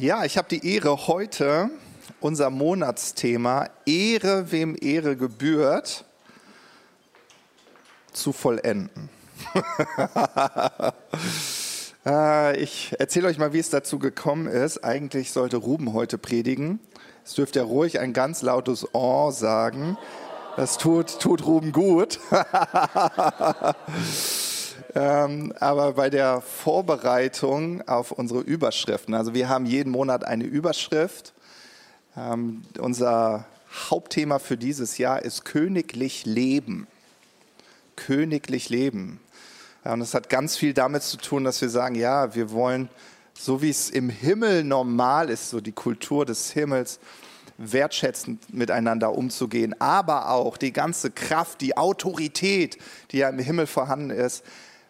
Ja, ich habe die Ehre, heute unser Monatsthema Ehre, wem Ehre gebührt, zu vollenden. Äh, ich erzähle euch mal, wie es dazu gekommen ist. Eigentlich sollte Ruben heute predigen. Es dürfte er ruhig ein ganz lautes Oh sagen. Das tut, tut Ruben gut. Ähm, aber bei der Vorbereitung auf unsere Überschriften, also wir haben jeden Monat eine Überschrift. Ähm, unser Hauptthema für dieses Jahr ist königlich Leben. Königlich Leben. Ja, und das hat ganz viel damit zu tun, dass wir sagen, ja, wir wollen, so wie es im Himmel normal ist, so die Kultur des Himmels, wertschätzend miteinander umzugehen, aber auch die ganze Kraft, die Autorität, die ja im Himmel vorhanden ist,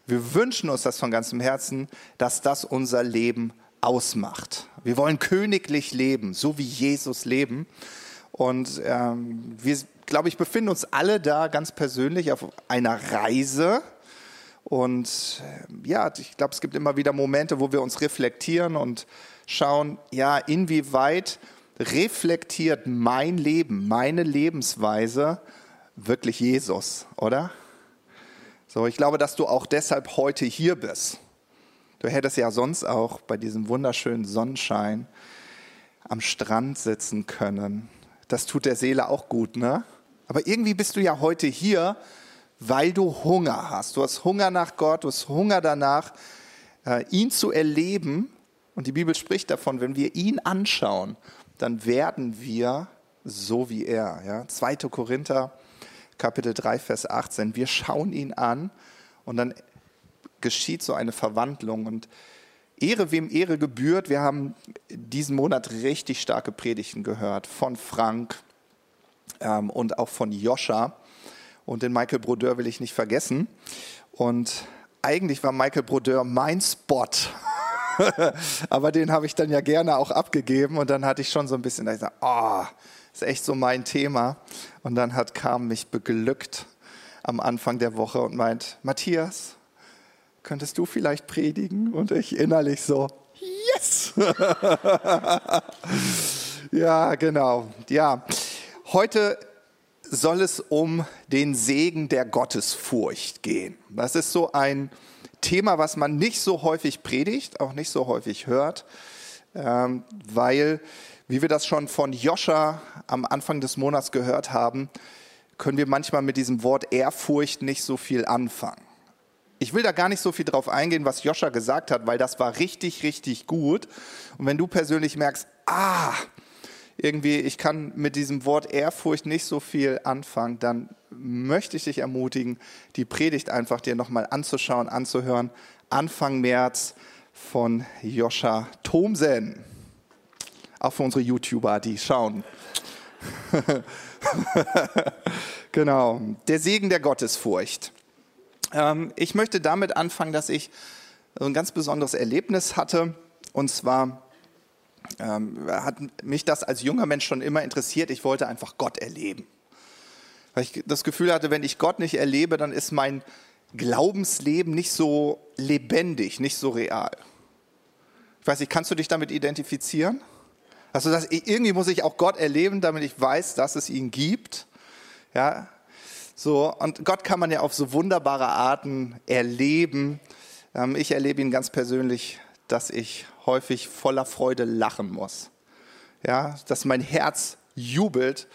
wir wünschen uns das von ganzem Herzen, dass das unser Leben ausmacht. Wir wollen königlich leben, so wie Jesus leben. Und ähm, wir, glaube ich, befinden uns alle da ganz persönlich auf einer Reise. Und äh, ja, ich glaube, es gibt immer wieder Momente, wo wir uns reflektieren und schauen, ja, inwieweit reflektiert mein Leben, meine Lebensweise wirklich Jesus, oder? So, ich glaube, dass du auch deshalb heute hier bist. Du hättest ja sonst auch bei diesem wunderschönen Sonnenschein am Strand sitzen können. Das tut der Seele auch gut, ne? Aber irgendwie bist du ja heute hier, weil du Hunger hast. Du hast Hunger nach Gott, du hast Hunger danach, äh, ihn zu erleben. Und die Bibel spricht davon, wenn wir ihn anschauen, dann werden wir so wie er. Ja? 2. Korinther Kapitel 3, Vers 18. Wir schauen ihn an und dann geschieht so eine Verwandlung und Ehre, wem Ehre gebührt. Wir haben diesen Monat richtig starke Predigten gehört von Frank ähm, und auch von Joscha. Und den Michael Brodeur will ich nicht vergessen. Und eigentlich war Michael Brodeur mein Spot. Aber den habe ich dann ja gerne auch abgegeben. Und dann hatte ich schon so ein bisschen, da ich sage, oh, ist echt so mein Thema. Und dann hat Carmen mich beglückt am Anfang der Woche und meint, Matthias, könntest du vielleicht predigen? Und ich innerlich so, yes! ja, genau. Ja, heute soll es um den Segen der Gottesfurcht gehen. Das ist so ein Thema, was man nicht so häufig predigt, auch nicht so häufig hört, ähm, weil wie wir das schon von Joscha am Anfang des Monats gehört haben, können wir manchmal mit diesem Wort Ehrfurcht nicht so viel anfangen. Ich will da gar nicht so viel drauf eingehen, was Joscha gesagt hat, weil das war richtig, richtig gut. Und wenn du persönlich merkst, ah, irgendwie, ich kann mit diesem Wort Ehrfurcht nicht so viel anfangen, dann möchte ich dich ermutigen, die Predigt einfach dir nochmal anzuschauen, anzuhören. Anfang März von Joscha Thomsen. Auch für unsere YouTuber, die schauen. genau, der Segen der Gottesfurcht. Ähm, ich möchte damit anfangen, dass ich ein ganz besonderes Erlebnis hatte. Und zwar ähm, hat mich das als junger Mensch schon immer interessiert. Ich wollte einfach Gott erleben. Weil ich das Gefühl hatte, wenn ich Gott nicht erlebe, dann ist mein Glaubensleben nicht so lebendig, nicht so real. Ich weiß nicht, kannst du dich damit identifizieren? Also das, irgendwie muss ich auch Gott erleben, damit ich weiß, dass es ihn gibt. Ja, so, und Gott kann man ja auf so wunderbare Arten erleben. Ähm, ich erlebe ihn ganz persönlich, dass ich häufig voller Freude lachen muss. Ja, dass mein Herz jubelt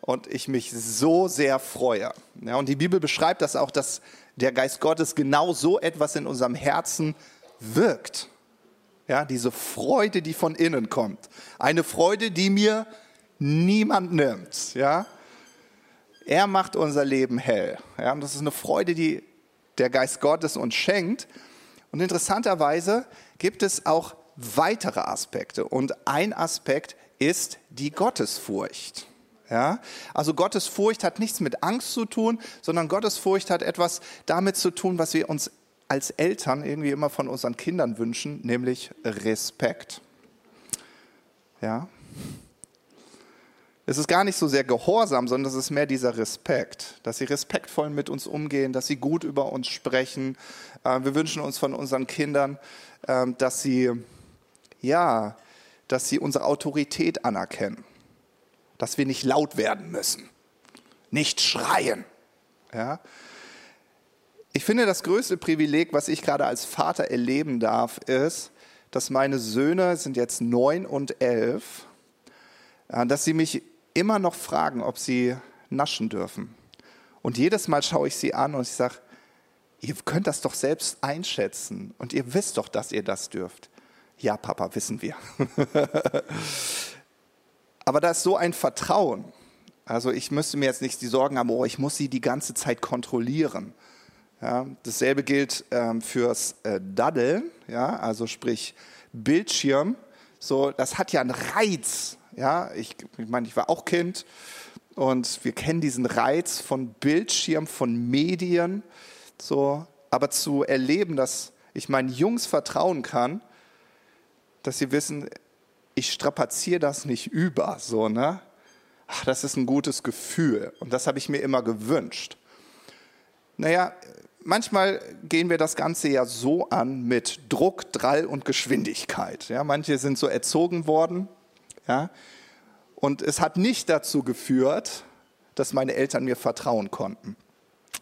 und ich mich so sehr freue. Ja, und die Bibel beschreibt das auch, dass der Geist Gottes genau so etwas in unserem Herzen wirkt. Ja, diese Freude, die von innen kommt. Eine Freude, die mir niemand nimmt. Ja, er macht unser Leben hell. Ja, und das ist eine Freude, die der Geist Gottes uns schenkt. Und interessanterweise gibt es auch weitere Aspekte. Und ein Aspekt ist die Gottesfurcht. Ja? Also Gottesfurcht hat nichts mit Angst zu tun, sondern Gottesfurcht hat etwas damit zu tun, was wir uns als Eltern irgendwie immer von unseren Kindern wünschen, nämlich Respekt. Ja. Es ist gar nicht so sehr Gehorsam, sondern es ist mehr dieser Respekt, dass sie respektvoll mit uns umgehen, dass sie gut über uns sprechen. Äh, wir wünschen uns von unseren Kindern, ähm, dass sie, ja, dass sie unsere Autorität anerkennen, dass wir nicht laut werden müssen, nicht schreien. Ja? Ich finde, das größte Privileg, was ich gerade als Vater erleben darf, ist, dass meine Söhne sind jetzt neun und elf, äh, dass sie mich immer noch fragen, ob sie naschen dürfen. Und jedes Mal schaue ich sie an und ich sage, ihr könnt das doch selbst einschätzen und ihr wisst doch, dass ihr das dürft. Ja, Papa, wissen wir. Aber da ist so ein Vertrauen. Also ich müsste mir jetzt nicht die Sorgen haben, oh, ich muss sie die ganze Zeit kontrollieren. Ja, dasselbe gilt ähm, fürs äh, Daddeln, ja, also sprich Bildschirm. So, das hat ja einen Reiz. Ja, ich, ich meine, ich war auch Kind und wir kennen diesen Reiz von Bildschirm, von Medien. So, aber zu erleben, dass ich meinen Jungs vertrauen kann, dass sie wissen, ich strapaziere das nicht über, so, ne? Ach, das ist ein gutes Gefühl und das habe ich mir immer gewünscht. Naja, manchmal gehen wir das Ganze ja so an mit Druck, Drall und Geschwindigkeit. Ja, manche sind so erzogen worden, ja, und es hat nicht dazu geführt, dass meine Eltern mir vertrauen konnten.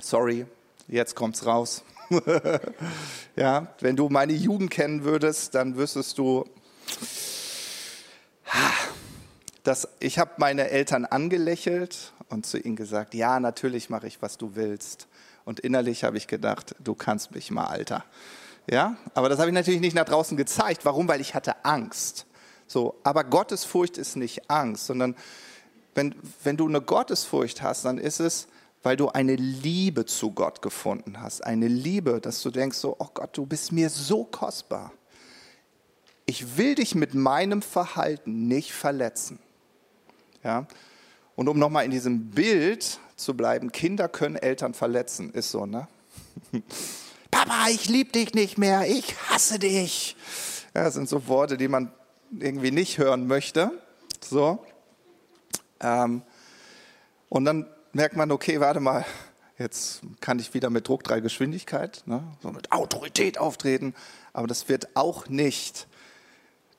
Sorry, jetzt kommt's raus. ja, wenn du meine Jugend kennen würdest, dann wüsstest du, dass ich habe meine Eltern angelächelt und zu ihnen gesagt, ja, natürlich mache ich, was du willst. Und innerlich habe ich gedacht, du kannst mich mal, Alter. Ja, aber das habe ich natürlich nicht nach draußen gezeigt. Warum? Weil ich hatte Angst. So, aber Gottesfurcht ist nicht Angst, sondern wenn, wenn du eine Gottesfurcht hast, dann ist es, weil du eine Liebe zu Gott gefunden hast. Eine Liebe, dass du denkst so, oh Gott, du bist mir so kostbar. Ich will dich mit meinem Verhalten nicht verletzen. Ja? Und um nochmal in diesem Bild zu bleiben, Kinder können Eltern verletzen, ist so, ne? Papa, ich liebe dich nicht mehr, ich hasse dich. Ja, das sind so Worte, die man irgendwie nicht hören möchte. So. Ähm, und dann merkt man, okay, warte mal, jetzt kann ich wieder mit Druck drei Geschwindigkeit, ne, so mit Autorität auftreten, aber das wird auch nicht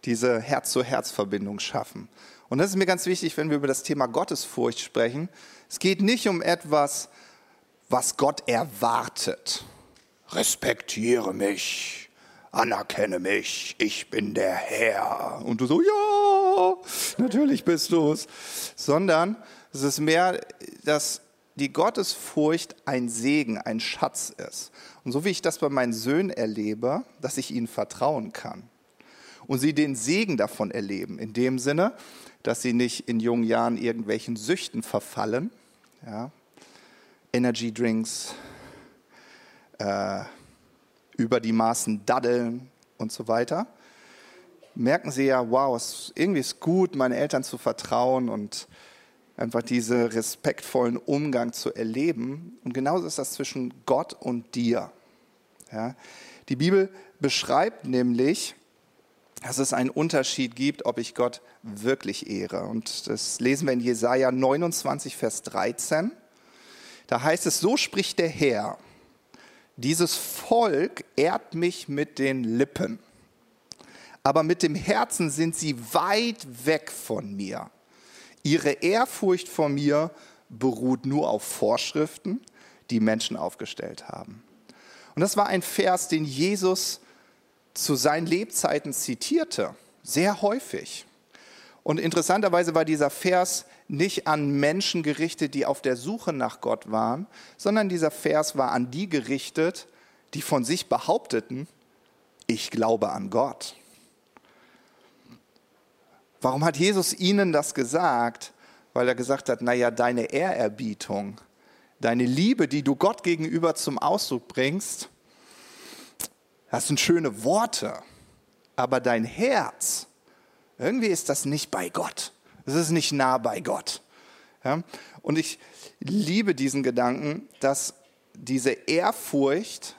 diese Herz-zu-Herz-Verbindung schaffen. Und das ist mir ganz wichtig, wenn wir über das Thema Gottesfurcht sprechen. Es geht nicht um etwas, was Gott erwartet. Respektiere mich, anerkenne mich, ich bin der Herr. Und du so, ja, natürlich bist du es. Sondern es ist mehr, dass die Gottesfurcht ein Segen, ein Schatz ist. Und so wie ich das bei meinen Söhnen erlebe, dass ich ihnen vertrauen kann. Und sie den Segen davon erleben, in dem Sinne, dass sie nicht in jungen Jahren irgendwelchen Süchten verfallen. Ja. Energy Drinks, äh, über die Maßen daddeln und so weiter, merken sie ja, wow, es, irgendwie ist gut, meinen Eltern zu vertrauen und einfach diesen respektvollen Umgang zu erleben. Und genauso ist das zwischen Gott und dir. Ja? Die Bibel beschreibt nämlich, dass es einen Unterschied gibt, ob ich Gott wirklich ehre. Und das lesen wir in Jesaja 29, Vers 13. Da heißt es: So spricht der Herr dieses Volk ehrt mich mit den Lippen, aber mit dem Herzen sind sie weit weg von mir. Ihre Ehrfurcht vor mir beruht nur auf Vorschriften, die Menschen aufgestellt haben. Und das war ein Vers, den Jesus zu seinen Lebzeiten zitierte, sehr häufig. Und interessanterweise war dieser Vers nicht an Menschen gerichtet, die auf der Suche nach Gott waren, sondern dieser Vers war an die gerichtet, die von sich behaupteten, ich glaube an Gott. Warum hat Jesus ihnen das gesagt? Weil er gesagt hat, naja, deine Ehrerbietung, deine Liebe, die du Gott gegenüber zum Ausdruck bringst, das sind schöne Worte, aber dein Herz, irgendwie ist das nicht bei Gott. Es ist nicht nah bei Gott. Ja? Und ich liebe diesen Gedanken, dass diese Ehrfurcht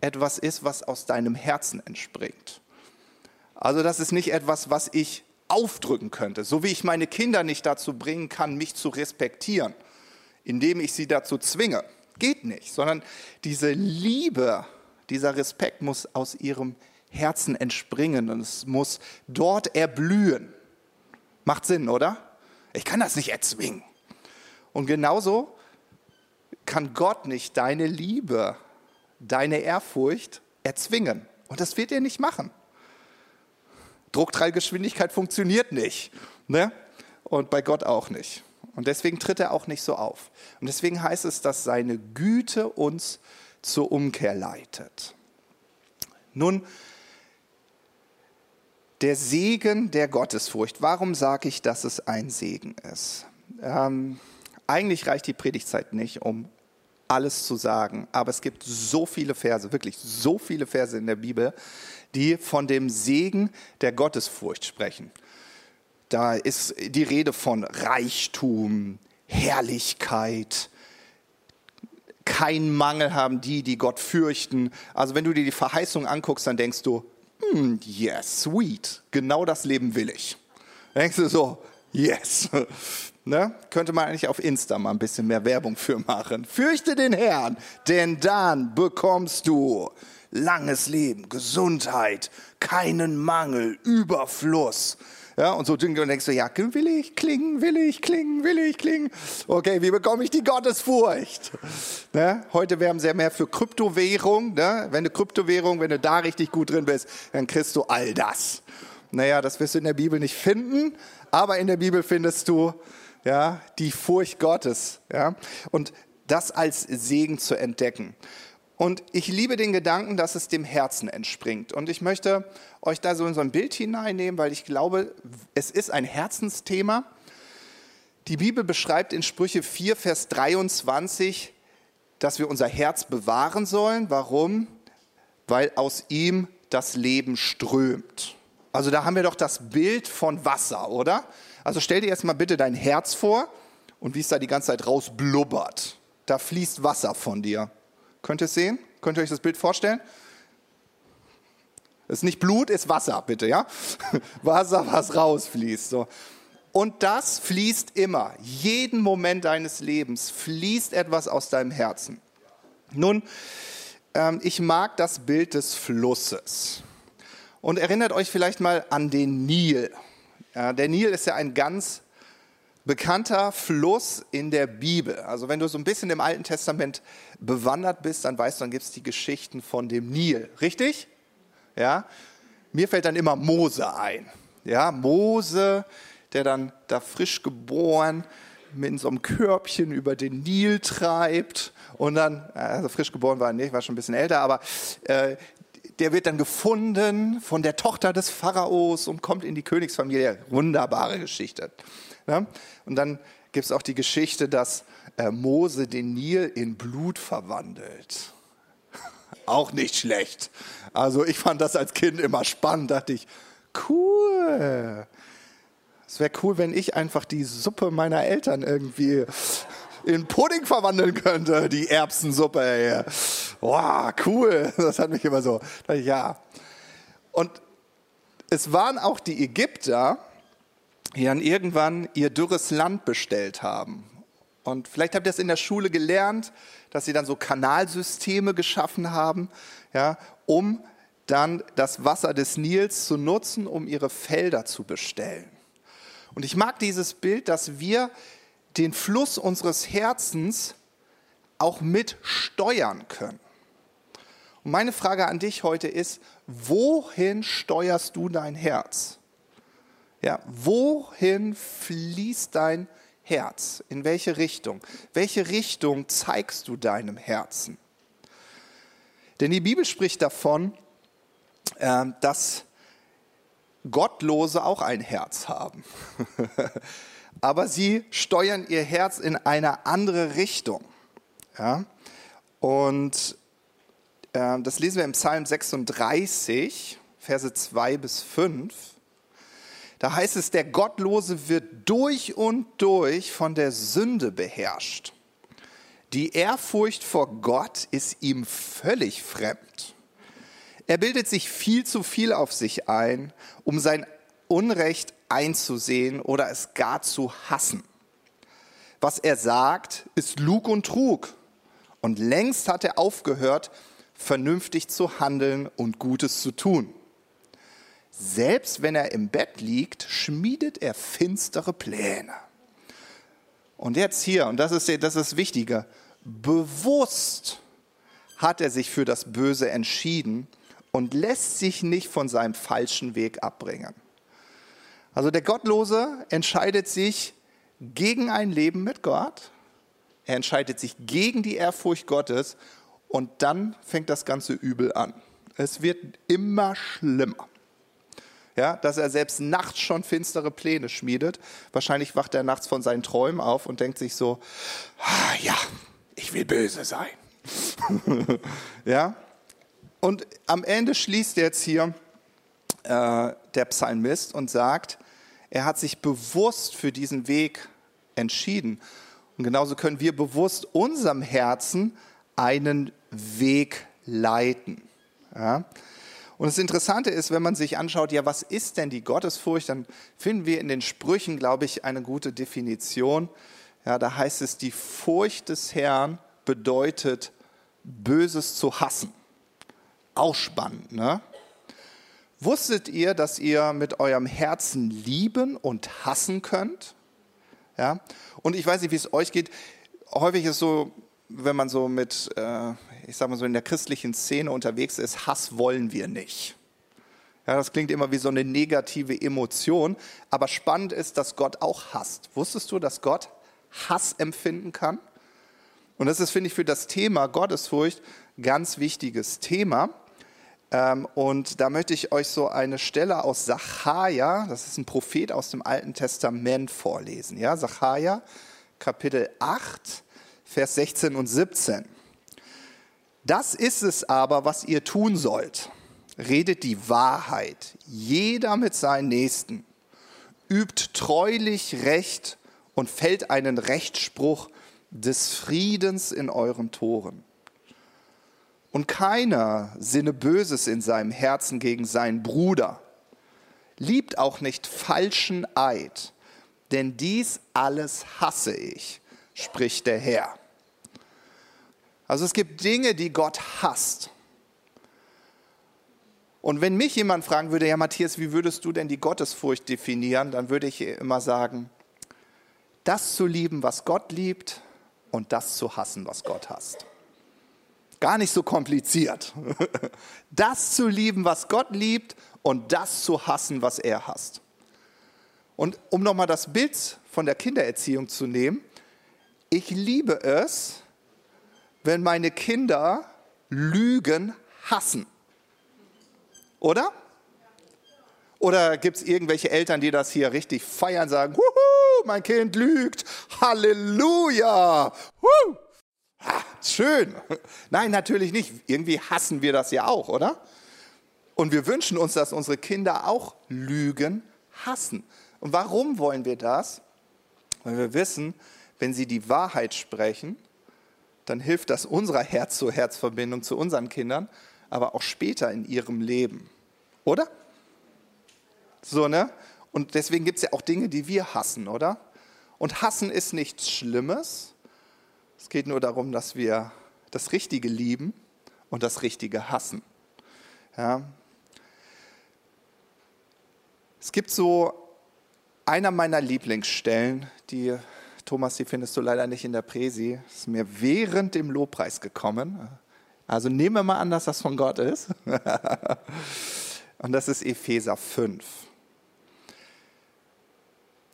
etwas ist, was aus deinem Herzen entspringt. Also das ist nicht etwas, was ich aufdrücken könnte, so wie ich meine Kinder nicht dazu bringen kann, mich zu respektieren, indem ich sie dazu zwinge. Geht nicht, sondern diese Liebe, dieser Respekt muss aus ihrem Herzen entspringen und es muss dort erblühen. Macht Sinn, oder? Ich kann das nicht erzwingen. Und genauso kann Gott nicht deine Liebe, deine Ehrfurcht erzwingen. Und das wird er nicht machen. Druckdreilgeschwindigkeit funktioniert nicht. Ne? Und bei Gott auch nicht. Und deswegen tritt er auch nicht so auf. Und deswegen heißt es, dass seine Güte uns zur Umkehr leitet. Nun, der Segen der Gottesfurcht. Warum sage ich, dass es ein Segen ist? Ähm, eigentlich reicht die Predigtzeit nicht, um alles zu sagen, aber es gibt so viele Verse, wirklich so viele Verse in der Bibel, die von dem Segen der Gottesfurcht sprechen. Da ist die Rede von Reichtum, Herrlichkeit, kein Mangel haben die, die Gott fürchten. Also wenn du dir die Verheißung anguckst, dann denkst du, hm, yes, sweet, genau das Leben will ich. Denkst du so, yes. Ne? Könnte man eigentlich auf Insta mal ein bisschen mehr Werbung für machen. Fürchte den Herrn, denn dann bekommst du langes Leben, Gesundheit, keinen Mangel, Überfluss. Ja, und so denkst du, ja, will ich klingen, will ich klingen, will ich klingen. Okay, wie bekomme ich die Gottesfurcht? Ne? Heute werben sie mehr für Kryptowährung. Ne? Wenn du Kryptowährung, wenn du da richtig gut drin bist, dann kriegst du all das. Naja, das wirst du in der Bibel nicht finden, aber in der Bibel findest du ja, die Furcht Gottes. Ja? Und das als Segen zu entdecken. Und ich liebe den Gedanken, dass es dem Herzen entspringt. Und ich möchte euch da so in so ein Bild hineinnehmen, weil ich glaube, es ist ein Herzensthema. Die Bibel beschreibt in Sprüche 4, Vers 23, dass wir unser Herz bewahren sollen. Warum? Weil aus ihm das Leben strömt. Also da haben wir doch das Bild von Wasser, oder? Also stell dir jetzt mal bitte dein Herz vor und wie es da die ganze Zeit rausblubbert. Da fließt Wasser von dir. Könnt ihr es sehen? Könnt ihr euch das Bild vorstellen? Es ist nicht Blut, es ist Wasser, bitte, ja? Wasser, was rausfließt. So. Und das fließt immer. Jeden Moment deines Lebens fließt etwas aus deinem Herzen. Nun, ähm, ich mag das Bild des Flusses. Und erinnert euch vielleicht mal an den Nil. Ja, der Nil ist ja ein ganz bekannter Fluss in der Bibel. Also wenn du so ein bisschen im Alten Testament bewandert bist, dann weißt du, dann gibt es die Geschichten von dem Nil. Richtig? Ja? Mir fällt dann immer Mose ein. Ja, Mose, der dann da frisch geboren mit so einem Körbchen über den Nil treibt und dann, also frisch geboren war er nicht, war schon ein bisschen älter, aber äh, der wird dann gefunden von der Tochter des Pharaos und kommt in die Königsfamilie. Wunderbare Geschichte. Ja? Und dann gibt es auch die Geschichte, dass äh, Mose den Nil in Blut verwandelt. Auch nicht schlecht. Also ich fand das als Kind immer spannend, dachte ich, cool. Es wäre cool, wenn ich einfach die Suppe meiner Eltern irgendwie in Pudding verwandeln könnte, die Erbsensuppe. Ey. Wow, cool. Das hat mich immer so. Ja. Und es waren auch die Ägypter, die dann irgendwann ihr dürres Land bestellt haben. Und vielleicht habt ihr das in der Schule gelernt, dass sie dann so Kanalsysteme geschaffen haben, ja, um dann das Wasser des Nils zu nutzen, um ihre Felder zu bestellen. Und ich mag dieses Bild, dass wir den Fluss unseres Herzens auch mit steuern können. Und meine Frage an dich heute ist, wohin steuerst du dein Herz? Ja, wohin fließt dein Herz? In welche Richtung? Welche Richtung zeigst du deinem Herzen? Denn die Bibel spricht davon, äh, dass Gottlose auch ein Herz haben. Aber sie steuern ihr Herz in eine andere Richtung. Ja? Und äh, das lesen wir im Psalm 36, Verse 2 bis 5. Da heißt es, der Gottlose wird durch und durch von der Sünde beherrscht. Die Ehrfurcht vor Gott ist ihm völlig fremd. Er bildet sich viel zu viel auf sich ein, um sein Unrecht einzusehen oder es gar zu hassen. Was er sagt, ist Lug und Trug. Und längst hat er aufgehört, vernünftig zu handeln und Gutes zu tun. Selbst wenn er im Bett liegt, schmiedet er finstere Pläne. Und jetzt hier, und das ist das, ist das Wichtige, bewusst hat er sich für das Böse entschieden und lässt sich nicht von seinem falschen Weg abbringen. Also der Gottlose entscheidet sich gegen ein Leben mit Gott, er entscheidet sich gegen die Ehrfurcht Gottes und dann fängt das ganze Übel an. Es wird immer schlimmer. Ja, dass er selbst nachts schon finstere Pläne schmiedet. Wahrscheinlich wacht er nachts von seinen Träumen auf und denkt sich so, ah, ja, ich will böse sein. ja, und am Ende schließt jetzt hier äh, der Psalmist und sagt, er hat sich bewusst für diesen Weg entschieden. Und genauso können wir bewusst unserem Herzen einen Weg leiten. Ja? Und das Interessante ist, wenn man sich anschaut, ja, was ist denn die Gottesfurcht, dann finden wir in den Sprüchen, glaube ich, eine gute Definition. Ja, da heißt es, die Furcht des Herrn bedeutet, Böses zu hassen. Auch spannend, ne? Wusstet ihr, dass ihr mit eurem Herzen lieben und hassen könnt? Ja? Und ich weiß nicht, wie es euch geht. Häufig ist es so, wenn man so mit, äh, ich sag mal so in der christlichen Szene unterwegs ist, Hass wollen wir nicht. Ja, das klingt immer wie so eine negative Emotion, aber spannend ist, dass Gott auch hasst. Wusstest du, dass Gott Hass empfinden kann? Und das ist, finde ich, für das Thema Gottesfurcht ganz wichtiges Thema. Ähm, und da möchte ich euch so eine Stelle aus Sacharja, das ist ein Prophet aus dem Alten Testament, vorlesen. Ja, Sacharja, Kapitel 8, Vers 16 und 17. Das ist es aber, was ihr tun sollt. Redet die Wahrheit, jeder mit seinen Nächsten, übt treulich Recht und fällt einen Rechtsspruch des Friedens in euren Toren. Und keiner sinne Böses in seinem Herzen gegen seinen Bruder. Liebt auch nicht falschen Eid, denn dies alles hasse ich, spricht der Herr. Also es gibt Dinge, die Gott hasst. Und wenn mich jemand fragen würde, ja Matthias, wie würdest du denn die Gottesfurcht definieren, dann würde ich immer sagen, das zu lieben, was Gott liebt und das zu hassen, was Gott hasst. Gar nicht so kompliziert. Das zu lieben, was Gott liebt und das zu hassen, was er hasst. Und um nochmal das Bild von der Kindererziehung zu nehmen, ich liebe es, wenn meine Kinder Lügen hassen. Oder? Oder gibt es irgendwelche Eltern, die das hier richtig feiern, sagen, Huhu, mein Kind lügt, Halleluja, Huhu. Ha, schön. Nein, natürlich nicht. Irgendwie hassen wir das ja auch, oder? Und wir wünschen uns, dass unsere Kinder auch Lügen hassen. Und warum wollen wir das? Weil wir wissen, wenn sie die Wahrheit sprechen, dann hilft das unserer Herz-zu-Herz-Verbindung zu unseren Kindern, aber auch später in ihrem Leben. Oder? So, ne? Und deswegen gibt es ja auch Dinge, die wir hassen, oder? Und hassen ist nichts Schlimmes. Es geht nur darum, dass wir das Richtige lieben und das Richtige hassen. Ja. Es gibt so einer meiner Lieblingsstellen, die Thomas, die findest du leider nicht in der Präsi. Ist mir während dem Lobpreis gekommen. Also nehmen wir mal an, dass das von Gott ist. Und das ist Epheser 5.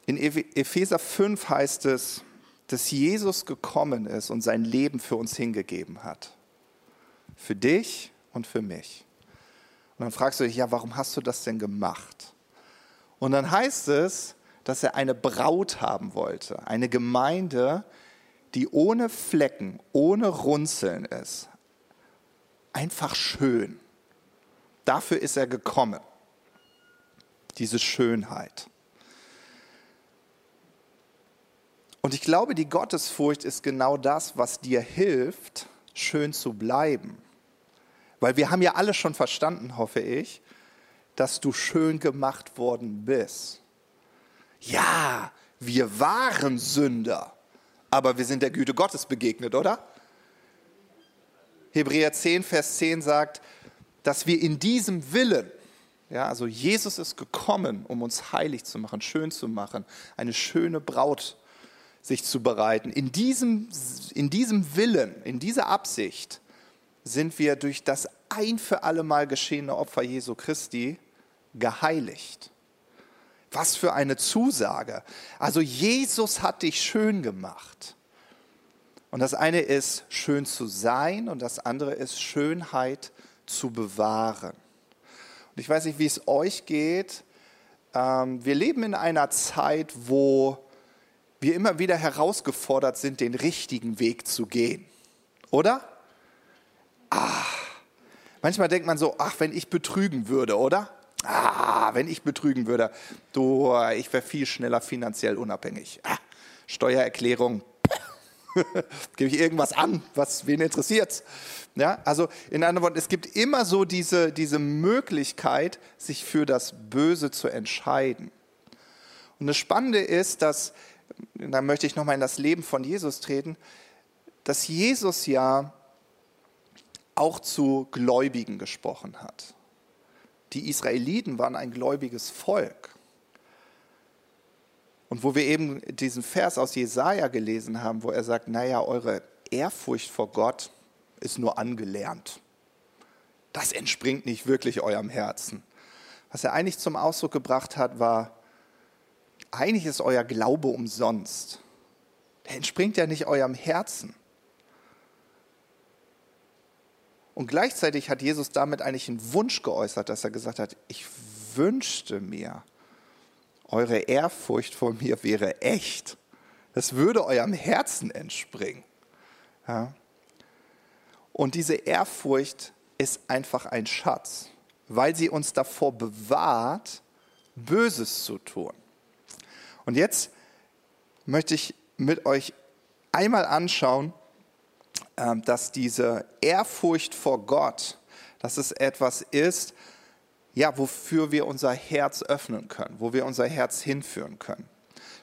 In Epheser 5 heißt es, dass Jesus gekommen ist und sein Leben für uns hingegeben hat. Für dich und für mich. Und dann fragst du dich, ja, warum hast du das denn gemacht? Und dann heißt es, dass er eine Braut haben wollte, eine Gemeinde, die ohne Flecken, ohne Runzeln ist. Einfach schön. Dafür ist er gekommen. Diese Schönheit. Und ich glaube, die Gottesfurcht ist genau das, was dir hilft, schön zu bleiben. Weil wir haben ja alle schon verstanden, hoffe ich, dass du schön gemacht worden bist. Ja, wir waren Sünder, aber wir sind der Güte Gottes begegnet, oder? Hebräer 10, Vers 10 sagt, dass wir in diesem Willen, Ja, also Jesus ist gekommen, um uns heilig zu machen, schön zu machen, eine schöne Braut sich zu bereiten. In diesem, in diesem Willen, in dieser Absicht sind wir durch das ein für alle Mal geschehene Opfer Jesu Christi geheiligt. Was für eine Zusage. Also Jesus hat dich schön gemacht. Und das eine ist schön zu sein und das andere ist Schönheit zu bewahren. Und ich weiß nicht, wie es euch geht. Ähm, wir leben in einer Zeit, wo wir immer wieder herausgefordert sind, den richtigen Weg zu gehen. Oder? Ah, manchmal denkt man so, ach, wenn ich betrügen würde, oder? Ah, wenn ich betrügen würde, du, ich wäre viel schneller finanziell unabhängig. Ah, Steuererklärung, gebe ich irgendwas an, was wen interessiert. Ja, also in anderen Worten, es gibt immer so diese, diese Möglichkeit, sich für das Böse zu entscheiden. Und das Spannende ist, dass, da möchte ich nochmal in das Leben von Jesus treten, dass Jesus ja auch zu Gläubigen gesprochen hat. Die Israeliten waren ein gläubiges Volk. Und wo wir eben diesen Vers aus Jesaja gelesen haben, wo er sagt: Naja, eure Ehrfurcht vor Gott ist nur angelernt. Das entspringt nicht wirklich eurem Herzen. Was er eigentlich zum Ausdruck gebracht hat, war: Eigentlich ist euer Glaube umsonst. Der entspringt ja nicht eurem Herzen. Und gleichzeitig hat Jesus damit eigentlich einen Wunsch geäußert, dass er gesagt hat, ich wünschte mir, eure Ehrfurcht vor mir wäre echt. Das würde eurem Herzen entspringen. Ja. Und diese Ehrfurcht ist einfach ein Schatz, weil sie uns davor bewahrt, Böses zu tun. Und jetzt möchte ich mit euch einmal anschauen, dass diese Ehrfurcht vor Gott, dass es etwas ist, ja, wofür wir unser Herz öffnen können, wo wir unser Herz hinführen können.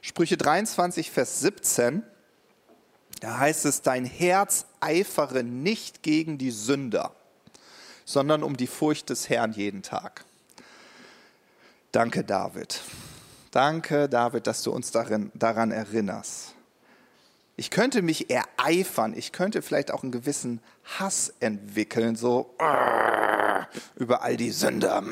Sprüche 23, Vers 17, da heißt es, dein Herz eifere nicht gegen die Sünder, sondern um die Furcht des Herrn jeden Tag. Danke, David. Danke, David, dass du uns darin, daran erinnerst. Ich könnte mich ereifern, ich könnte vielleicht auch einen gewissen Hass entwickeln, so über all die Sünder.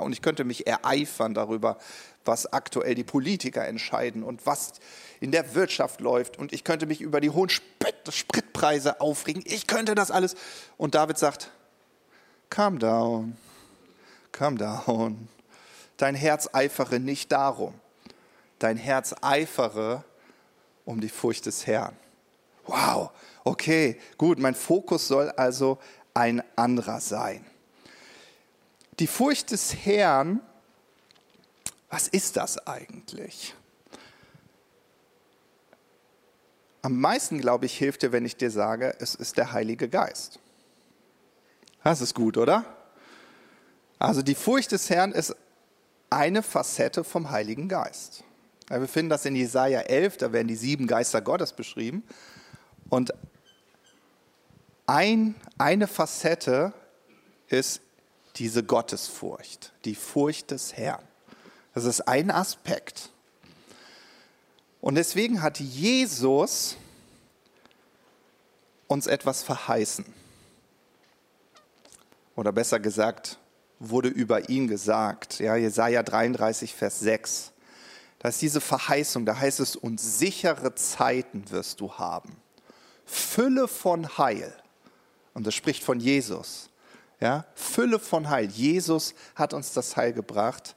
Und ich könnte mich ereifern darüber, was aktuell die Politiker entscheiden und was in der Wirtschaft läuft. Und ich könnte mich über die hohen Spritpreise aufregen. Ich könnte das alles. Und David sagt, calm down, calm down. Dein Herz eifere nicht darum. Dein Herz eifere um die Furcht des Herrn. Wow, okay, gut, mein Fokus soll also ein anderer sein. Die Furcht des Herrn, was ist das eigentlich? Am meisten, glaube ich, hilft dir, wenn ich dir sage, es ist der Heilige Geist. Das ist gut, oder? Also die Furcht des Herrn ist eine Facette vom Heiligen Geist. Wir finden das in Jesaja 11, da werden die sieben Geister Gottes beschrieben. Und ein, eine Facette ist diese Gottesfurcht, die Furcht des Herrn. Das ist ein Aspekt. Und deswegen hat Jesus uns etwas verheißen. Oder besser gesagt, wurde über ihn gesagt. Ja, Jesaja 33, Vers 6. Da ist diese Verheißung, da heißt es, und sichere Zeiten wirst du haben. Fülle von Heil. Und das spricht von Jesus. Ja, Fülle von Heil. Jesus hat uns das Heil gebracht.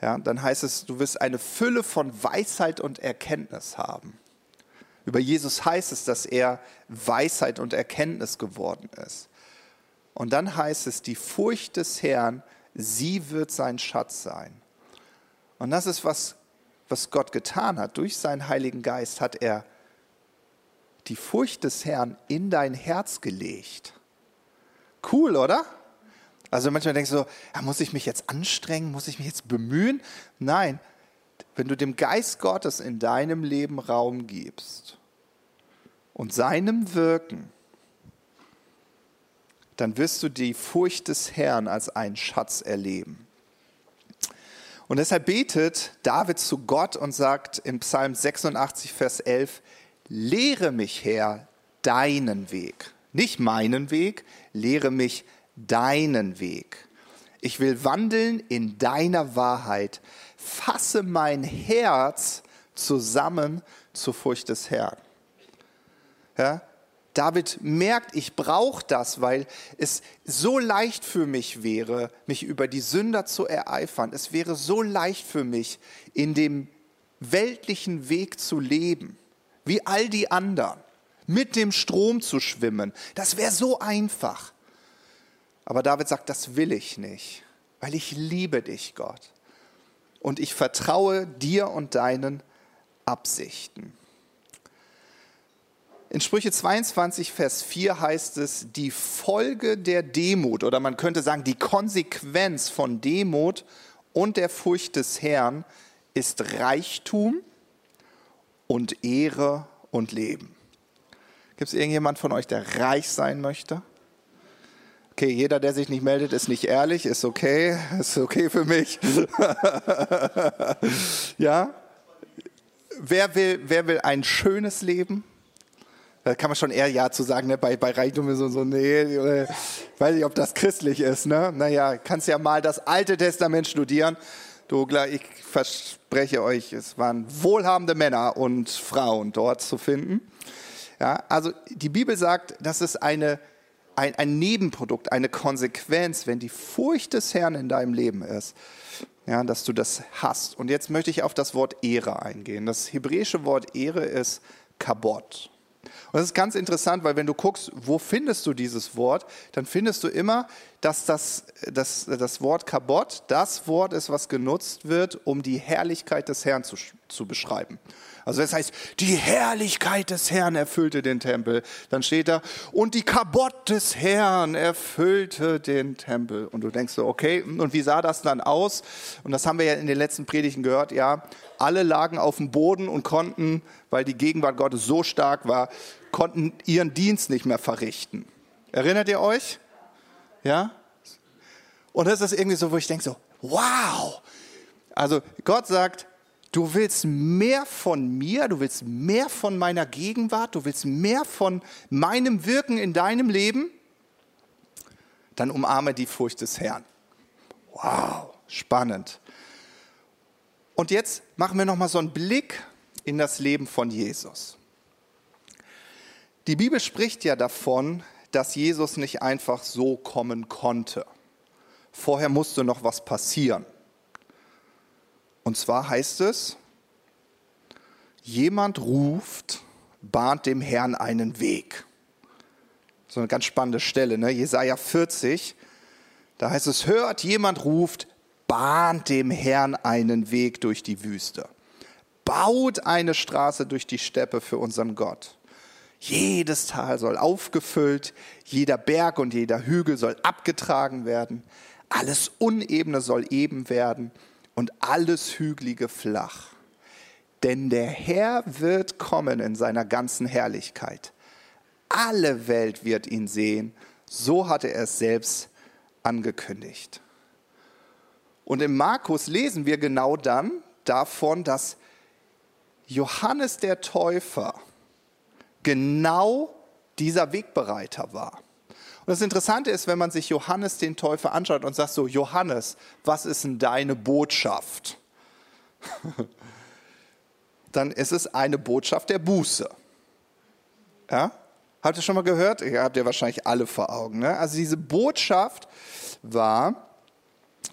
Ja, dann heißt es, du wirst eine Fülle von Weisheit und Erkenntnis haben. Über Jesus heißt es, dass er Weisheit und Erkenntnis geworden ist. Und dann heißt es, die Furcht des Herrn, sie wird sein Schatz sein. Und das ist, was was Gott getan hat. Durch seinen Heiligen Geist hat er die Furcht des Herrn in dein Herz gelegt. Cool, oder? Also manchmal denkst du so, ja, muss ich mich jetzt anstrengen, muss ich mich jetzt bemühen? Nein, wenn du dem Geist Gottes in deinem Leben Raum gibst und seinem Wirken, dann wirst du die Furcht des Herrn als einen Schatz erleben. Und deshalb betet David zu Gott und sagt im Psalm 86, Vers 11, lehre mich, Herr, deinen Weg. Nicht meinen Weg, lehre mich deinen Weg. Ich will wandeln in deiner Wahrheit. Fasse mein Herz zusammen zur Furcht des Herrn. Ja? David merkt, ich brauche das, weil es so leicht für mich wäre, mich über die Sünder zu ereifern. Es wäre so leicht für mich, in dem weltlichen Weg zu leben, wie all die anderen, mit dem Strom zu schwimmen. Das wäre so einfach. Aber David sagt, das will ich nicht, weil ich liebe dich, Gott. Und ich vertraue dir und deinen Absichten. In Sprüche 22, Vers 4 heißt es, die Folge der Demut oder man könnte sagen, die Konsequenz von Demut und der Furcht des Herrn ist Reichtum und Ehre und Leben. Gibt es irgendjemand von euch, der reich sein möchte? Okay, jeder, der sich nicht meldet, ist nicht ehrlich, ist okay, ist okay für mich. ja? Wer will, wer will ein schönes Leben? Da kann man schon eher Ja zu sagen, ne? bei, bei Reichtum ist so, so, nee, weiß nicht, ob das christlich ist. Ne? Naja, kannst ja mal das Alte Testament studieren. Du, ich verspreche euch, es waren wohlhabende Männer und Frauen dort zu finden. Ja, also die Bibel sagt, das ist eine ein, ein Nebenprodukt, eine Konsequenz, wenn die Furcht des Herrn in deinem Leben ist, ja, dass du das hast. Und jetzt möchte ich auf das Wort Ehre eingehen. Das hebräische Wort Ehre ist Kabot. Und das ist ganz interessant, weil wenn du guckst, wo findest du dieses Wort, dann findest du immer, dass das, das, das Wort Kabot das Wort ist, was genutzt wird, um die Herrlichkeit des Herrn zu, zu beschreiben. Also das heißt, die Herrlichkeit des Herrn erfüllte den Tempel. Dann steht da, und die Kabott des Herrn erfüllte den Tempel. Und du denkst so, okay, und wie sah das dann aus? Und das haben wir ja in den letzten Predigten gehört, ja. Alle lagen auf dem Boden und konnten, weil die Gegenwart Gottes so stark war, konnten ihren Dienst nicht mehr verrichten. Erinnert ihr euch? Ja? Und das ist irgendwie so, wo ich denke so, wow. Also Gott sagt, Du willst mehr von mir, du willst mehr von meiner Gegenwart, du willst mehr von meinem Wirken in deinem Leben, dann umarme die Furcht des Herrn. Wow, spannend. Und jetzt machen wir noch mal so einen Blick in das Leben von Jesus. Die Bibel spricht ja davon, dass Jesus nicht einfach so kommen konnte. Vorher musste noch was passieren. Und zwar heißt es, jemand ruft, bahnt dem Herrn einen Weg. So eine ganz spannende Stelle, ne? Jesaja 40, da heißt es, hört, jemand ruft, bahnt dem Herrn einen Weg durch die Wüste. Baut eine Straße durch die Steppe für unseren Gott. Jedes Tal soll aufgefüllt, jeder Berg und jeder Hügel soll abgetragen werden, alles Unebene soll eben werden und alles Hügelige flach. Denn der Herr wird kommen in seiner ganzen Herrlichkeit. Alle Welt wird ihn sehen. So hatte er es selbst angekündigt. Und im Markus lesen wir genau dann davon, dass Johannes der Täufer genau dieser Wegbereiter war. Und das Interessante ist, wenn man sich Johannes den Täufer anschaut und sagt so, Johannes, was ist denn deine Botschaft? Dann ist es eine Botschaft der Buße. Ja? Habt ihr schon mal gehört? Ihr habt ja wahrscheinlich alle vor Augen. Ne? Also diese Botschaft war,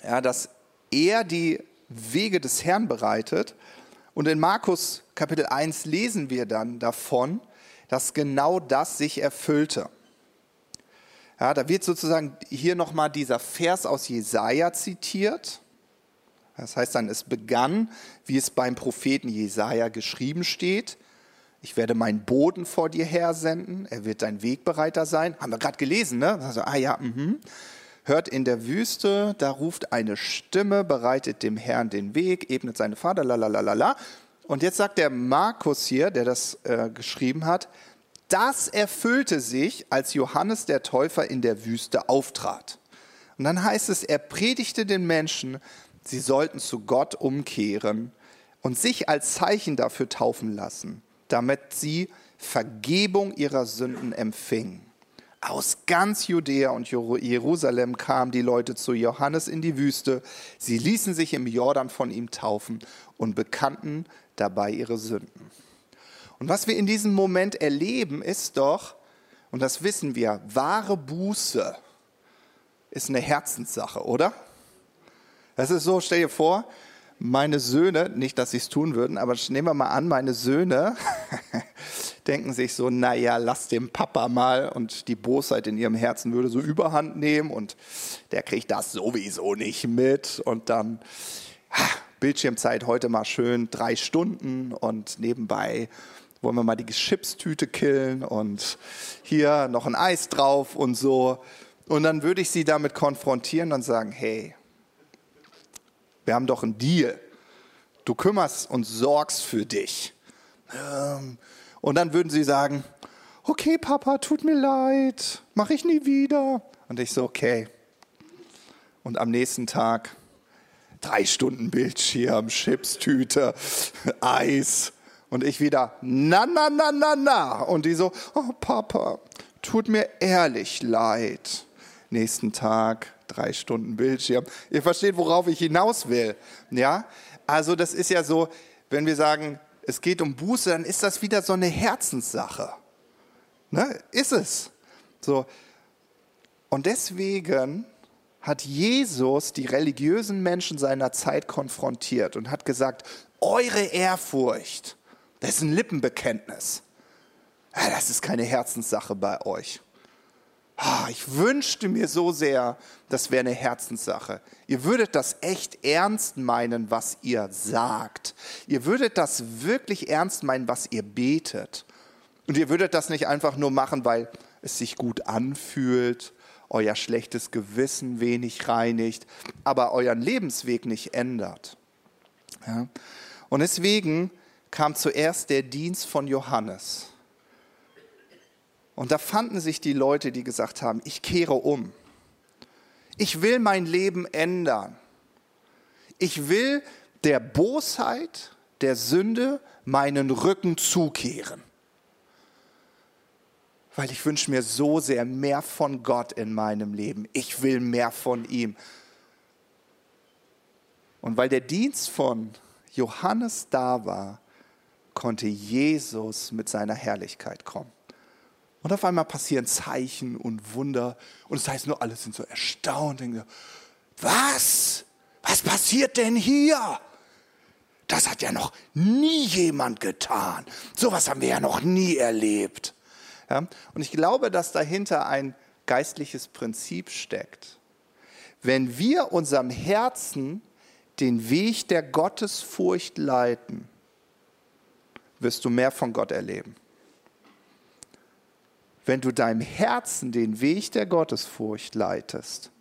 ja, dass er die Wege des Herrn bereitet. Und in Markus Kapitel 1 lesen wir dann davon, dass genau das sich erfüllte. Ja, da wird sozusagen hier nochmal dieser Vers aus Jesaja zitiert. Das heißt dann, es begann, wie es beim Propheten Jesaja geschrieben steht. Ich werde meinen Boden vor dir hersenden, er wird dein Wegbereiter sein. Haben wir gerade gelesen, ne? Also, ah ja, mhm. Hört in der Wüste, da ruft eine Stimme, bereitet dem Herrn den Weg, ebnet seine Vater, la la la la la. Und jetzt sagt der Markus hier, der das äh, geschrieben hat, das erfüllte sich, als Johannes der Täufer in der Wüste auftrat. Und dann heißt es, er predigte den Menschen, sie sollten zu Gott umkehren und sich als Zeichen dafür taufen lassen, damit sie Vergebung ihrer Sünden empfingen. Aus ganz Judäa und Jerusalem kamen die Leute zu Johannes in die Wüste. Sie ließen sich im Jordan von ihm taufen und bekannten dabei ihre Sünden. Und was wir in diesem Moment erleben, ist doch, und das wissen wir, wahre Buße ist eine Herzenssache, oder? Das ist so, stell dir vor, meine Söhne, nicht, dass sie es tun würden, aber nehmen wir mal an, meine Söhne denken sich so, naja, lass dem Papa mal und die Bosheit in ihrem Herzen würde so überhand nehmen und der kriegt das sowieso nicht mit und dann ha, Bildschirmzeit heute mal schön drei Stunden und nebenbei wollen wir mal die Chipstüte killen und hier noch ein Eis drauf und so. Und dann würde ich sie damit konfrontieren und sagen, hey, wir haben doch einen Deal. Du kümmerst und sorgst für dich. Ähm, und dann würden sie sagen, okay, Papa, tut mir leid, mache ich nie wieder. Und ich so, okay. Und am nächsten Tag drei Stunden Bildschirm, Chipstüte, Eis. Und ich wieder, na, na, na, na, na. Und die so, oh Papa, tut mir ehrlich leid. Nächsten Tag, drei Stunden Bildschirm. Ihr versteht, worauf ich hinaus will. Ja? Also das ist ja so, wenn wir sagen, es geht um Buße, dann ist das wieder so eine Herzenssache. Ne? Ist es. So. Und deswegen hat Jesus die religiösen Menschen seiner Zeit konfrontiert und hat gesagt, eure Ehrfurcht, das ist ein Lippenbekenntnis. Das ist keine Herzenssache bei euch. Ah, ich wünschte mir so sehr, das wäre eine Herzenssache. Ihr würdet das echt ernst meinen, was ihr sagt. Ihr würdet das wirklich ernst meinen, was ihr betet. Und ihr würdet das nicht einfach nur machen, weil es sich gut anfühlt, euer schlechtes Gewissen wenig reinigt, aber euren Lebensweg nicht ändert. Ja? Und deswegen kam zuerst der Dienst von Johannes. Und da fanden sich die Leute, die gesagt haben, ich kehre um. Ich will mein Leben ändern. Ich will der Bosheit, der Sünde meinen Rücken zukehren. Weil ich wünsche mir so sehr mehr von Gott in meinem Leben. Ich will mehr von ihm. Und weil der Dienst von Johannes da war, konnte Jesus mit seiner Herrlichkeit kommen. Und auf einmal passieren Zeichen und Wunder. Und das heißt nur, alle sind so erstaunt. Denken, was? Was passiert denn hier? Das hat ja noch nie jemand getan. Sowas haben wir ja noch nie erlebt. Ja? Und ich glaube, dass dahinter ein geistliches Prinzip steckt. Wenn wir unserem Herzen den Weg der Gottesfurcht leiten, wirst du mehr von Gott erleben wenn du deinem Herzen den Weg der Gottesfurcht leitest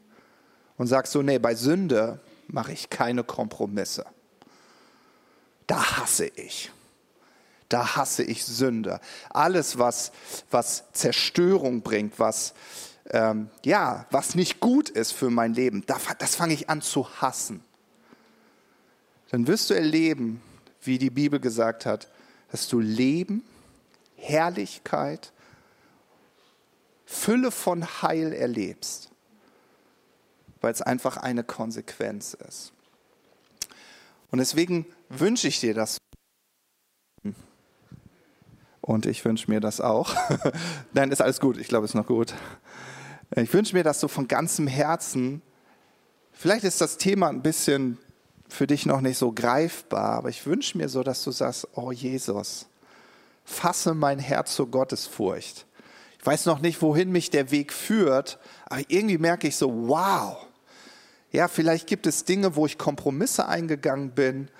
und sagst so, nee, bei Sünde mache ich keine Kompromisse. Da hasse ich. Da hasse ich Sünde. Alles, was, was Zerstörung bringt, was, ähm, ja, was nicht gut ist für mein Leben, das fange ich an zu hassen. Dann wirst du erleben, wie die Bibel gesagt hat, dass du Leben, Herrlichkeit Fülle von Heil erlebst, weil es einfach eine Konsequenz ist. Und deswegen wünsche ich dir das. Und ich wünsche mir das auch. Nein, ist alles gut. Ich glaube, es ist noch gut. Ich wünsche mir das so von ganzem Herzen. Vielleicht ist das Thema ein bisschen für dich noch nicht so greifbar, aber ich wünsche mir so, dass du sagst, oh Jesus, fasse mein Herz zur Gottesfurcht. Ich weiß noch nicht, wohin mich der Weg führt, aber irgendwie merke ich so, wow. Ja, vielleicht gibt es Dinge, wo ich Kompromisse eingegangen bin,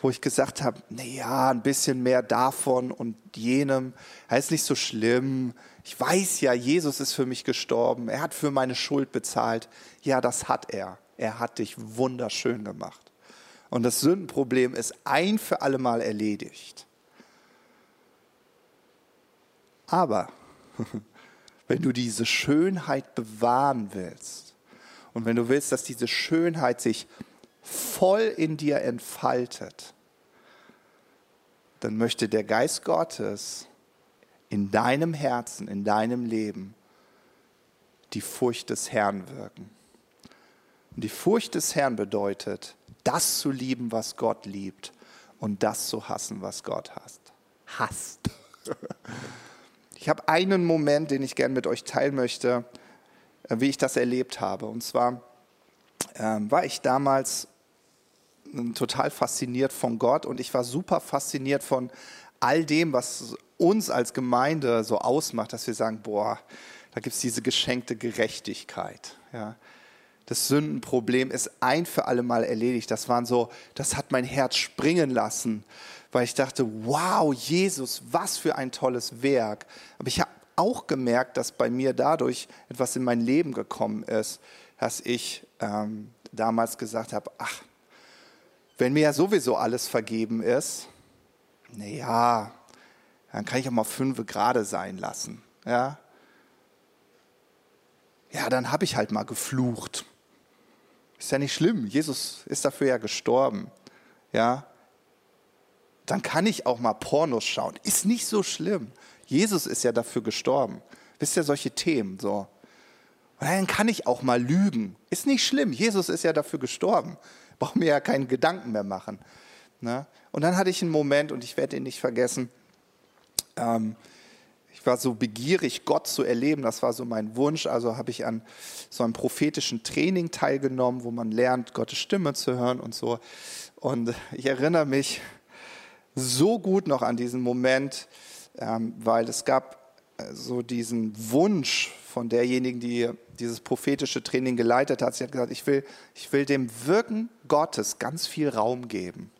wo ich gesagt habe, naja, ein bisschen mehr davon und jenem, das ist nicht so schlimm. Ich weiß ja, Jesus ist für mich gestorben, er hat für meine Schuld bezahlt. Ja, das hat er. Er hat dich wunderschön gemacht. Und das Sündenproblem ist ein für alle Mal erledigt. Aber wenn du diese Schönheit bewahren willst und wenn du willst, dass diese Schönheit sich voll in dir entfaltet, dann möchte der Geist Gottes in deinem Herzen, in deinem Leben die Furcht des Herrn wirken. Und die Furcht des Herrn bedeutet, das zu lieben, was Gott liebt und das zu hassen, was Gott hasst. Hasst. Ich habe einen Moment, den ich gerne mit euch teilen möchte, äh, wie ich das erlebt habe. Und zwar ähm, war ich damals ähm, total fasziniert von Gott und ich war super fasziniert von all dem, was uns als Gemeinde so ausmacht, dass wir sagen, boah, da gibt es diese geschenkte Gerechtigkeit. Ja. Das Sündenproblem ist ein für alle Mal erledigt. Das waren so, das hat mein Herz springen lassen, weil ich dachte, wow, Jesus, was für ein tolles Werk. Aber ich habe auch gemerkt, dass bei mir dadurch etwas in mein Leben gekommen ist, dass ich ähm, damals gesagt habe, ach, wenn mir ja sowieso alles vergeben ist, naja, dann kann ich auch mal fünf gerade sein lassen. Ja, ja dann habe ich halt mal geflucht. Ist ja nicht schlimm. Jesus ist dafür ja gestorben. Ja, dann kann ich auch mal Pornos schauen. Ist nicht so schlimm. Jesus ist ja dafür gestorben. Wisst ihr, solche Themen so. Und dann kann ich auch mal lügen. Ist nicht schlimm. Jesus ist ja dafür gestorben. Brauche mir ja keinen Gedanken mehr machen. Ne? Und dann hatte ich einen Moment, und ich werde ihn nicht vergessen, ähm, ich war so begierig, Gott zu erleben. Das war so mein Wunsch. Also habe ich an so einem prophetischen Training teilgenommen, wo man lernt, Gottes Stimme zu hören und so. Und ich erinnere mich so gut noch an diesen Moment, ähm, weil es gab äh, so diesen Wunsch von derjenigen, die dieses prophetische Training geleitet hat. Sie hat gesagt, ich will, ich will dem Wirken Gottes ganz viel Raum geben.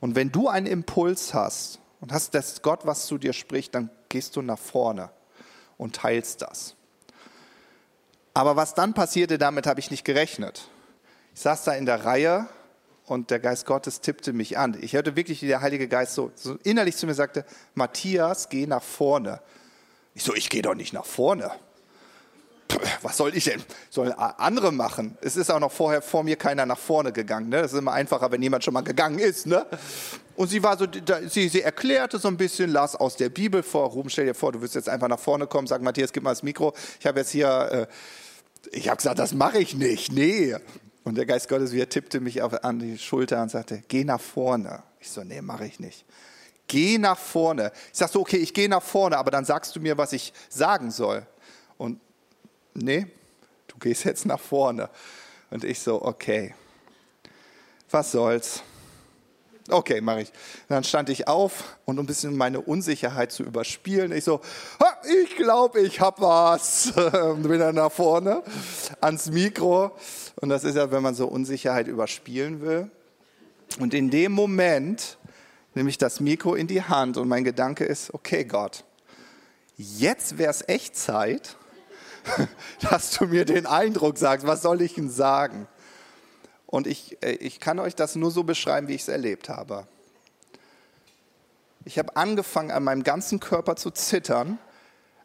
Und wenn du einen Impuls hast und hast das Gott, was zu dir spricht, dann gehst du nach vorne und teilst das. Aber was dann passierte, damit habe ich nicht gerechnet. Ich saß da in der Reihe und der Geist Gottes tippte mich an. Ich hörte wirklich, wie der Heilige Geist so, so innerlich zu mir sagte, Matthias, geh nach vorne. Ich so, ich gehe doch nicht nach vorne. Was soll ich denn? Sollen andere machen? Es ist auch noch vorher vor mir keiner nach vorne gegangen. Ne? Das ist immer einfacher, wenn jemand schon mal gegangen ist. Ne? Und sie war so, sie, sie erklärte so ein bisschen, las aus der Bibel vor. Ruben, stell dir vor, du wirst jetzt einfach nach vorne kommen, sag Matthias, gib mal das Mikro. Ich habe jetzt hier, äh, ich habe gesagt, das mache ich nicht. Nee. Und der Geist Gottes wieder tippte mich auf, an die Schulter und sagte, geh nach vorne. Ich so, nee, mache ich nicht. Geh nach vorne. Ich sag so, okay, ich gehe nach vorne, aber dann sagst du mir, was ich sagen soll. Und nee, du gehst jetzt nach vorne. Und ich so, okay, was soll's. Okay, mache ich. Dann stand ich auf und um ein bisschen meine Unsicherheit zu überspielen, ich so, ich glaube, ich habe was. Bin dann nach vorne ans Mikro. Und das ist ja, wenn man so Unsicherheit überspielen will. Und in dem Moment nehme ich das Mikro in die Hand und mein Gedanke ist, okay Gott, jetzt wäre es echt Zeit, dass du mir den Eindruck sagst, was soll ich denn sagen? Und ich, äh, ich kann euch das nur so beschreiben, wie ich es erlebt habe. Ich habe angefangen, an meinem ganzen Körper zu zittern.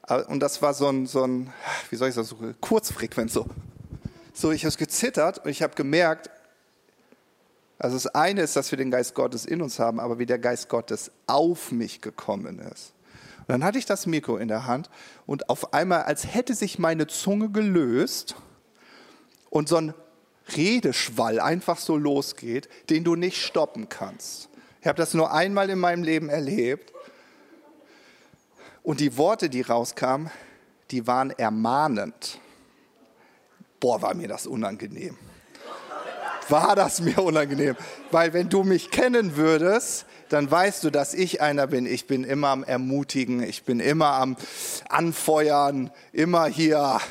Äh, und das war so ein, so ein wie soll ich das so, Kurzfrequenz so. So, ich habe gezittert und ich habe gemerkt, also das eine ist, dass wir den Geist Gottes in uns haben, aber wie der Geist Gottes auf mich gekommen ist. Dann hatte ich das Mikro in der Hand und auf einmal, als hätte sich meine Zunge gelöst und so ein Redeschwall einfach so losgeht, den du nicht stoppen kannst. Ich habe das nur einmal in meinem Leben erlebt. Und die Worte, die rauskamen, die waren ermahnend. Boah, war mir das unangenehm. War das mir unangenehm. Weil wenn du mich kennen würdest, dann weißt du, dass ich einer bin. Ich bin immer am Ermutigen, ich bin immer am Anfeuern, immer hier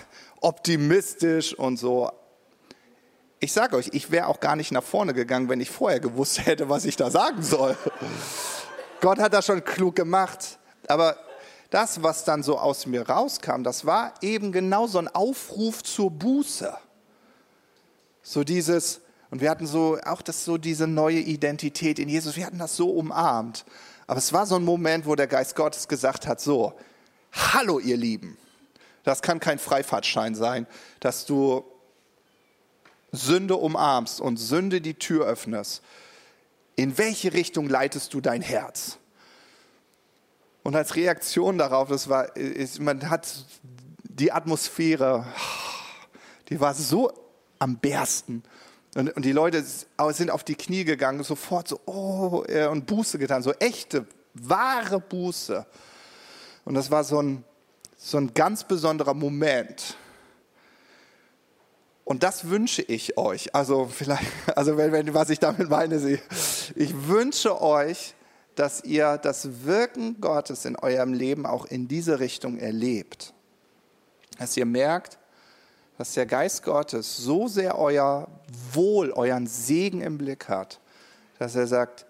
optimistisch und so. Ich sage euch, ich wäre auch gar nicht nach vorne gegangen, wenn ich vorher gewusst hätte, was ich da sagen soll. Gott hat das schon klug gemacht. Aber das, was dann so aus mir rauskam, das war eben genau so ein Aufruf zur Buße. So dieses, und wir hatten so auch das so diese neue Identität in Jesus, wir hatten das so umarmt. Aber es war so ein Moment, wo der Geist Gottes gesagt hat, so, Hallo, ihr Lieben. Das kann kein Freifahrtschein sein, dass du Sünde umarmst und Sünde die Tür öffnest. In welche Richtung leitest du dein Herz? Und als Reaktion darauf, das war, ist, man hat die Atmosphäre, die war so am bersten. Und, und die Leute sind auf die Knie gegangen, sofort so, oh, und Buße getan, so echte, wahre Buße. Und das war so ein, so ein ganz besonderer Moment. Und das wünsche ich euch. Also vielleicht, also wenn, wenn, was ich damit meine, ich wünsche euch, dass ihr das Wirken Gottes in eurem Leben auch in diese Richtung erlebt. Dass ihr merkt, dass der Geist Gottes so sehr euer Wohl, euren Segen im Blick hat, dass er sagt,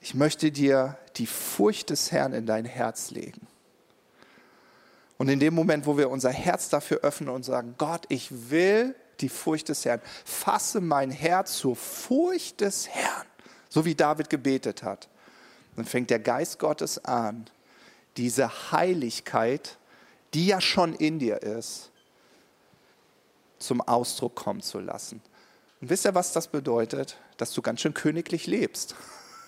ich möchte dir die Furcht des Herrn in dein Herz legen. Und in dem Moment, wo wir unser Herz dafür öffnen und sagen, Gott, ich will die Furcht des Herrn, fasse mein Herz zur Furcht des Herrn, so wie David gebetet hat, dann fängt der Geist Gottes an, diese Heiligkeit, die ja schon in dir ist, zum Ausdruck kommen zu lassen. Und wisst ihr, was das bedeutet? Dass du ganz schön königlich lebst.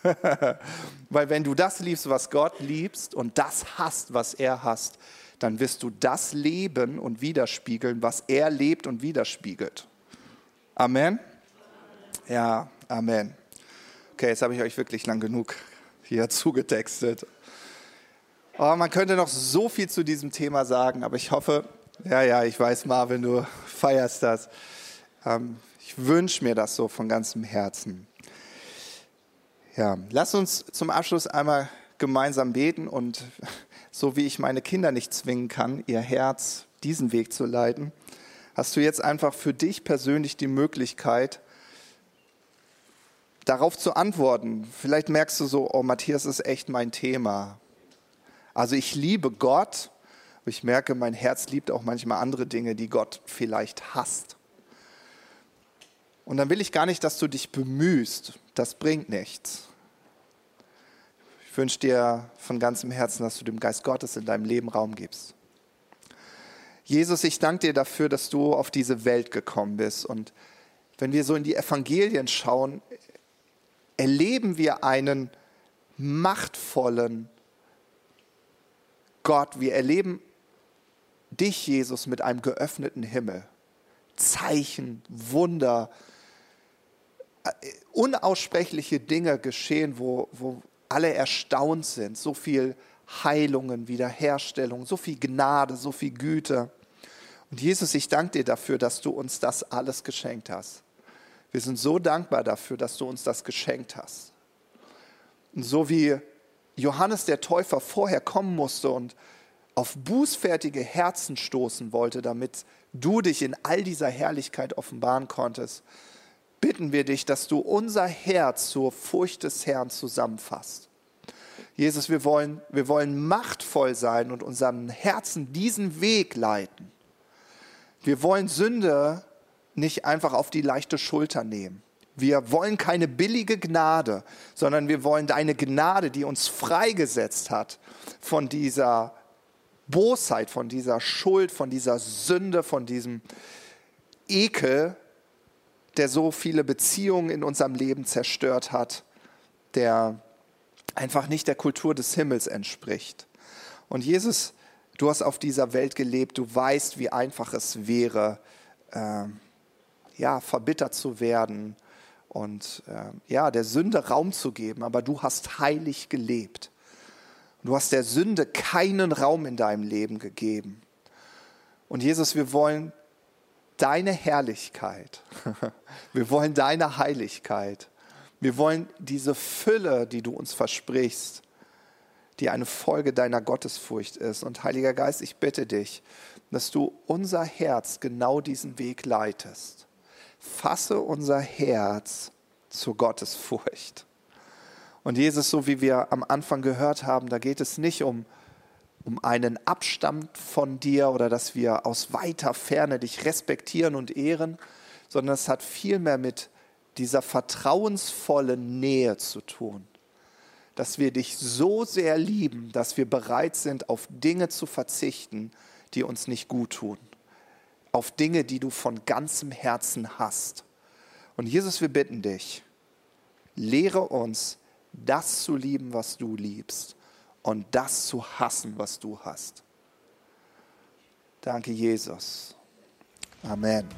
Weil wenn du das liebst, was Gott liebst und das hast, was er hasst, dann wirst du das leben und widerspiegeln, was er lebt und widerspiegelt. Amen? Ja, Amen. Okay, jetzt habe ich euch wirklich lang genug hier zugetextet. Oh, man könnte noch so viel zu diesem Thema sagen, aber ich hoffe, ja, ja, ich weiß, Marvin, du feierst das. Ähm, ich wünsche mir das so von ganzem Herzen. Ja, lass uns zum Abschluss einmal gemeinsam beten und so wie ich meine Kinder nicht zwingen kann, ihr Herz diesen Weg zu leiten, hast du jetzt einfach für dich persönlich die Möglichkeit, darauf zu antworten. Vielleicht merkst du so, oh Matthias ist echt mein Thema. Also ich liebe Gott, aber ich merke, mein Herz liebt auch manchmal andere Dinge, die Gott vielleicht hasst. Und dann will ich gar nicht, dass du dich bemühst. Das bringt nichts. Ich wünsche dir von ganzem Herzen, dass du dem Geist Gottes in deinem Leben Raum gibst. Jesus, ich danke dir dafür, dass du auf diese Welt gekommen bist. Und wenn wir so in die Evangelien schauen, erleben wir einen machtvollen Gott. Wir erleben dich, Jesus, mit einem geöffneten Himmel. Zeichen, Wunder, äh, unaussprechliche Dinge geschehen, wo, wo alle erstaunt sind. So viel Heilungen, Wiederherstellung, so viel Gnade, so viel Güte. Und Jesus, ich danke dir dafür, dass du uns das alles geschenkt hast. Wir sind so dankbar dafür, dass du uns das geschenkt hast. Und so wie Johannes der Täufer vorher kommen musste und auf bußfertige Herzen stoßen wollte, damit du dich in all dieser Herrlichkeit offenbaren konntest, bitten wir dich, dass du unser Herz zur Furcht des Herrn zusammenfasst. Jesus, wir wollen, wir wollen machtvoll sein und unserem Herzen diesen Weg leiten. Wir wollen Sünde nicht einfach auf die leichte Schulter nehmen. Wir wollen keine billige Gnade, sondern wir wollen deine Gnade, die uns freigesetzt hat von dieser Bosheit, von dieser Schuld, von dieser Sünde, von diesem Ekel, der so viele Beziehungen in unserem Leben zerstört hat, der einfach nicht der Kultur des Himmels entspricht. Und Jesus, du hast auf dieser Welt gelebt, du weißt, wie einfach es wäre, äh, ja, verbittert zu werden und äh, ja, der Sünde Raum zu geben, aber du hast heilig gelebt. Du hast der Sünde keinen Raum in deinem Leben gegeben. Und Jesus, wir wollen deine Herrlichkeit. Wir wollen deine Heiligkeit. Wir wollen diese Fülle, die du uns versprichst, die eine Folge deiner Gottesfurcht ist. Und Heiliger Geist, ich bitte dich, dass du unser Herz genau diesen Weg leitest. Fasse unser Herz zur Gottesfurcht. Und Jesus, so wie wir am Anfang gehört haben, da geht es nicht um, um einen Abstand von dir oder dass wir aus weiter Ferne dich respektieren und ehren, sondern es hat vielmehr mit dieser vertrauensvollen Nähe zu tun, dass wir dich so sehr lieben, dass wir bereit sind, auf Dinge zu verzichten, die uns nicht gut tun, auf Dinge, die du von ganzem Herzen hast. Und Jesus, wir bitten dich, lehre uns, das zu lieben, was du liebst und das zu hassen, was du hast. Danke, Jesus. Amen.